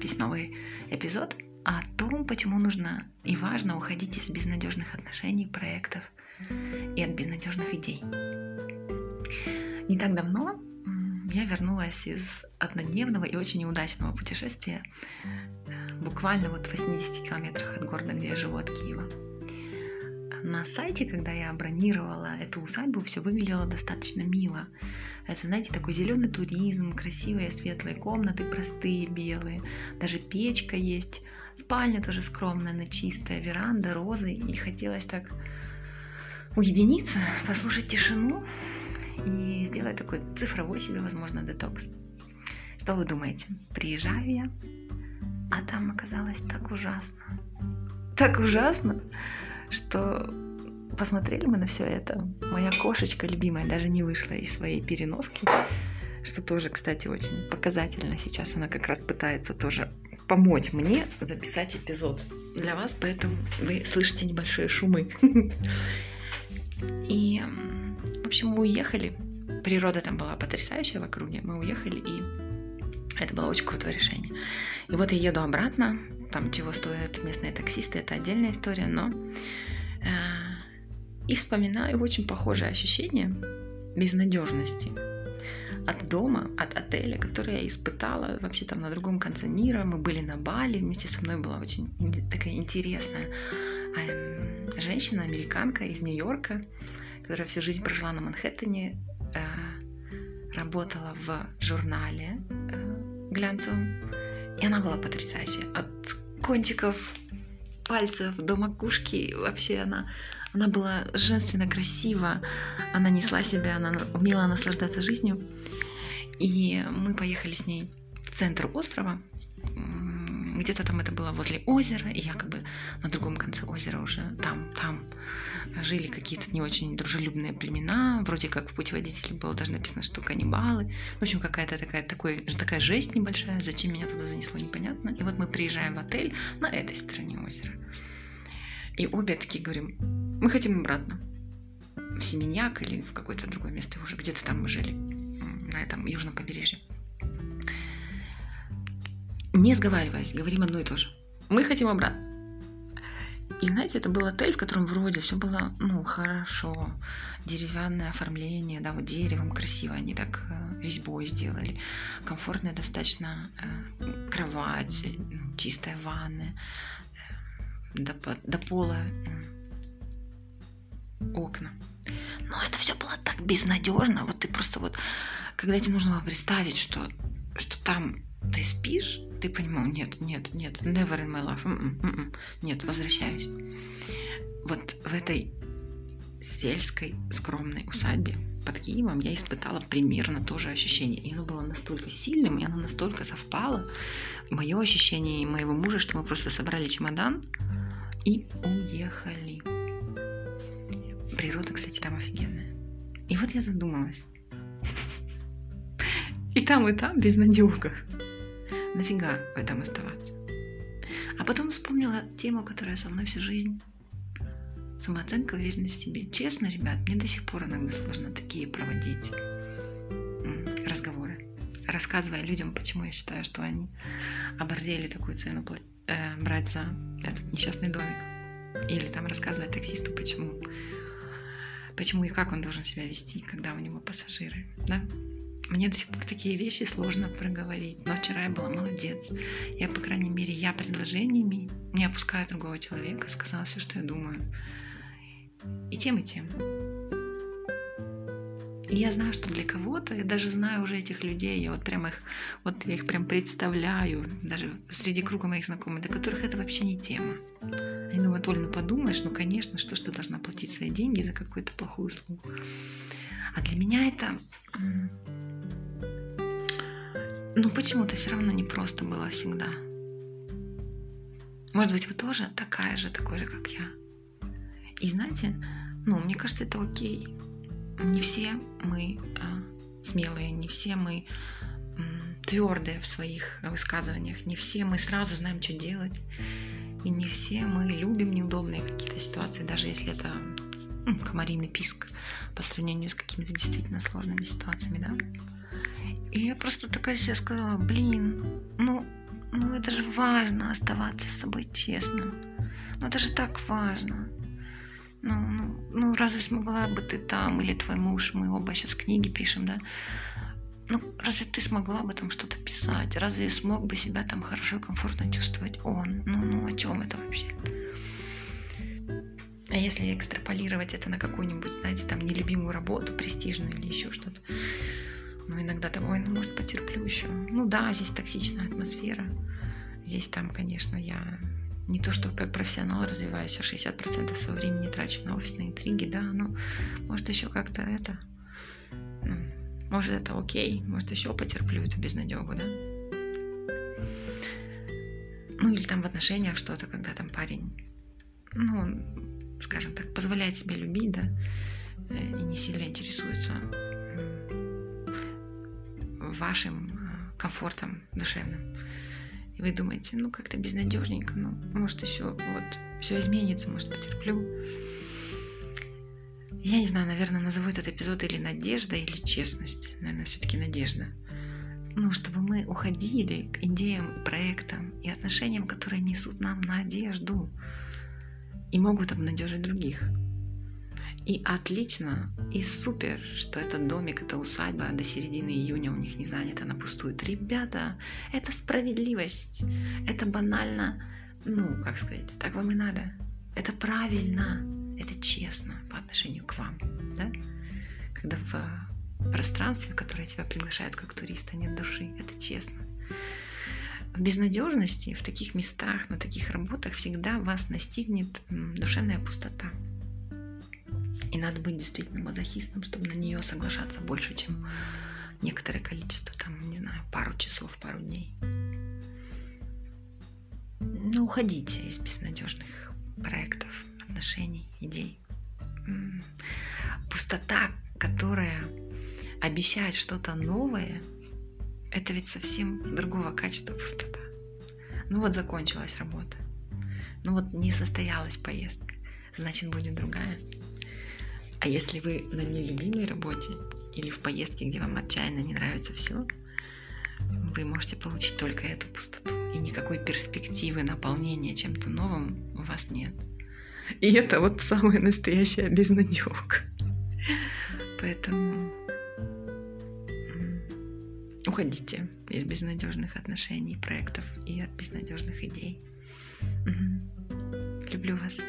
запись новый эпизод о том, почему нужно и важно уходить из безнадежных отношений, проектов и от безнадежных идей. Не так давно я вернулась из однодневного и очень неудачного путешествия буквально вот в 80 километрах от города, где я живу, от Киева. На сайте, когда я бронировала эту усадьбу, все выглядело достаточно мило. Это, знаете, такой зеленый туризм, красивые светлые комнаты, простые белые, даже печка есть, спальня тоже скромная, но чистая, веранда, розы, и хотелось так уединиться, послушать тишину и сделать такой цифровой себе, возможно, детокс. Что вы думаете? Приезжаю я, а там оказалось так ужасно. Так ужасно, что посмотрели мы на все это. Моя кошечка любимая даже не вышла из своей переноски, что тоже, кстати, очень показательно. Сейчас она как раз пытается тоже помочь мне записать эпизод для вас, поэтому вы слышите небольшие шумы. И, в общем, мы уехали. Природа там была потрясающая в округе. Мы уехали, и это было очень крутое решение. И вот я еду обратно. Там чего стоят местные таксисты, это отдельная история, но э, и вспоминаю очень похожее ощущение безнадежности от дома, от отеля, который я испытала вообще там на другом конце мира. Мы были на Бали, вместе со мной была очень такая интересная эм, женщина, американка из Нью-Йорка, которая всю жизнь прожила на Манхэттене, э, работала в журнале э, глянцевом, и она была потрясающая. От кончиков пальцев до макушки вообще она она была женственно красива, она несла себя, она умела наслаждаться жизнью. И мы поехали с ней в центр острова, где-то там это было возле озера, и я как бы на другом конце озера уже там, там жили какие-то не очень дружелюбные племена, вроде как в путеводителе было даже написано, что каннибалы. В общем, какая-то такая, такой, такая жесть небольшая, зачем меня туда занесло, непонятно. И вот мы приезжаем в отель на этой стороне озера. И обе такие говорим, мы хотим обратно. В Семеньяк или в какое-то другое место уже, где-то там мы жили, на этом южном побережье. Не сговариваясь, говорим одно и то же. Мы хотим обратно. И знаете, это был отель, в котором вроде все было, ну, хорошо. Деревянное оформление, да, вот деревом красиво они так э, резьбой сделали. Комфортная достаточно э, кровать, чистая ванная, э, до, до пола э, окна. Но это все было так безнадежно. Вот ты просто вот, когда тебе нужно было представить, что, что там ты спишь, ты понимал, нет, нет, нет, never in my life, mm-mm, mm-mm, нет, возвращаюсь. Вот в этой сельской скромной усадьбе под Киевом я испытала примерно то же ощущение. И оно было настолько сильным, и оно настолько совпало, мое ощущение и моего мужа, что мы просто собрали чемодан и уехали. Природа, кстати, там офигенная. И вот я задумалась. И там, и там безнадега. Нафига в этом оставаться? А потом вспомнила тему, которая со мной всю жизнь. Самооценка, уверенность в себе. Честно, ребят, мне до сих пор иногда сложно такие проводить разговоры, рассказывая людям, почему я считаю, что они оборзели такую цену э, брать за этот несчастный домик. Или там рассказывать таксисту, почему почему и как он должен себя вести, когда у него пассажиры, да? Мне до сих пор такие вещи сложно проговорить, но вчера я была молодец. Я, по крайней мере, я предложениями, не опуская другого человека, сказала все, что я думаю. И тем, и тем. И я знаю, что для кого-то, я даже знаю уже этих людей, я вот прям их, вот я их прям представляю, даже среди круга моих знакомых, для которых это вообще не тема. Они думают, Оль, ну подумаешь, ну конечно, что ж ты должна платить свои деньги за какую-то плохую услугу. А для меня это, ну почему-то все равно не просто было всегда. Может быть, вы тоже такая же, такой же, как я. И знаете, ну, мне кажется, это окей. Не все мы а, смелые, не все мы твердые в своих высказываниях, не все мы сразу знаем, что делать. И не все мы любим неудобные какие-то ситуации, даже если это комариный писк по сравнению с какими-то действительно сложными ситуациями, да. И я просто такая себе сказала, блин, ну, ну это же важно оставаться с собой честным. Ну это же так важно. Ну, ну, ну разве смогла бы ты там или твой муж, мы оба сейчас книги пишем, да? Ну, разве ты смогла бы там что-то писать? Разве смог бы себя там хорошо и комфортно чувствовать он? Ну, ну, о чем это вообще? А если экстраполировать это на какую-нибудь, знаете, там нелюбимую работу, престижную или еще что-то, ну, иногда там, ой, ну, может, потерплю еще. Ну, да, здесь токсичная атмосфера. Здесь там, конечно, я не то, что как профессионал развиваюсь, а 60% своего времени трачу на офисные интриги, да, ну, может, еще как-то это, ну, может, это окей, может, еще потерплю эту безнадегу, да. Ну, или там в отношениях что-то, когда там парень, ну, скажем так, позволяет себе любить, да, э, и не сильно интересуется вашим э, комфортом душевным. И вы думаете, ну как-то безнадежненько, ну может еще вот все изменится, может потерплю. Я не знаю, наверное, назову этот эпизод или надежда, или честность. Наверное, все-таки надежда. Ну, чтобы мы уходили к идеям, проектам и отношениям, которые несут нам надежду и могут обнадежить других. И отлично, и супер, что этот домик, эта усадьба до середины июня у них не занята, она пустует. Ребята, это справедливость, это банально, ну, как сказать, так вам и надо. Это правильно, это честно по отношению к вам, да? Когда в пространстве, в которое тебя приглашают как туриста, нет души, это честно. В безнадежности, в таких местах, на таких работах всегда вас настигнет душевная пустота. И надо быть действительно мазохистом, чтобы на нее соглашаться больше, чем некоторое количество, там, не знаю, пару часов, пару дней. Ну, уходите из безнадежных проектов, отношений, идей. Пустота, которая обещает что-то новое, это ведь совсем другого качества пустота. Ну вот закончилась работа. Ну вот не состоялась поездка. Значит, будет другая. А если вы на нелюбимой работе или в поездке, где вам отчаянно не нравится все, вы можете получить только эту пустоту. И никакой перспективы наполнения чем-то новым у вас нет. И это вот самая настоящая безнадега. Поэтому Уходите из безнадежных отношений, проектов и от безнадежных идей. Люблю вас.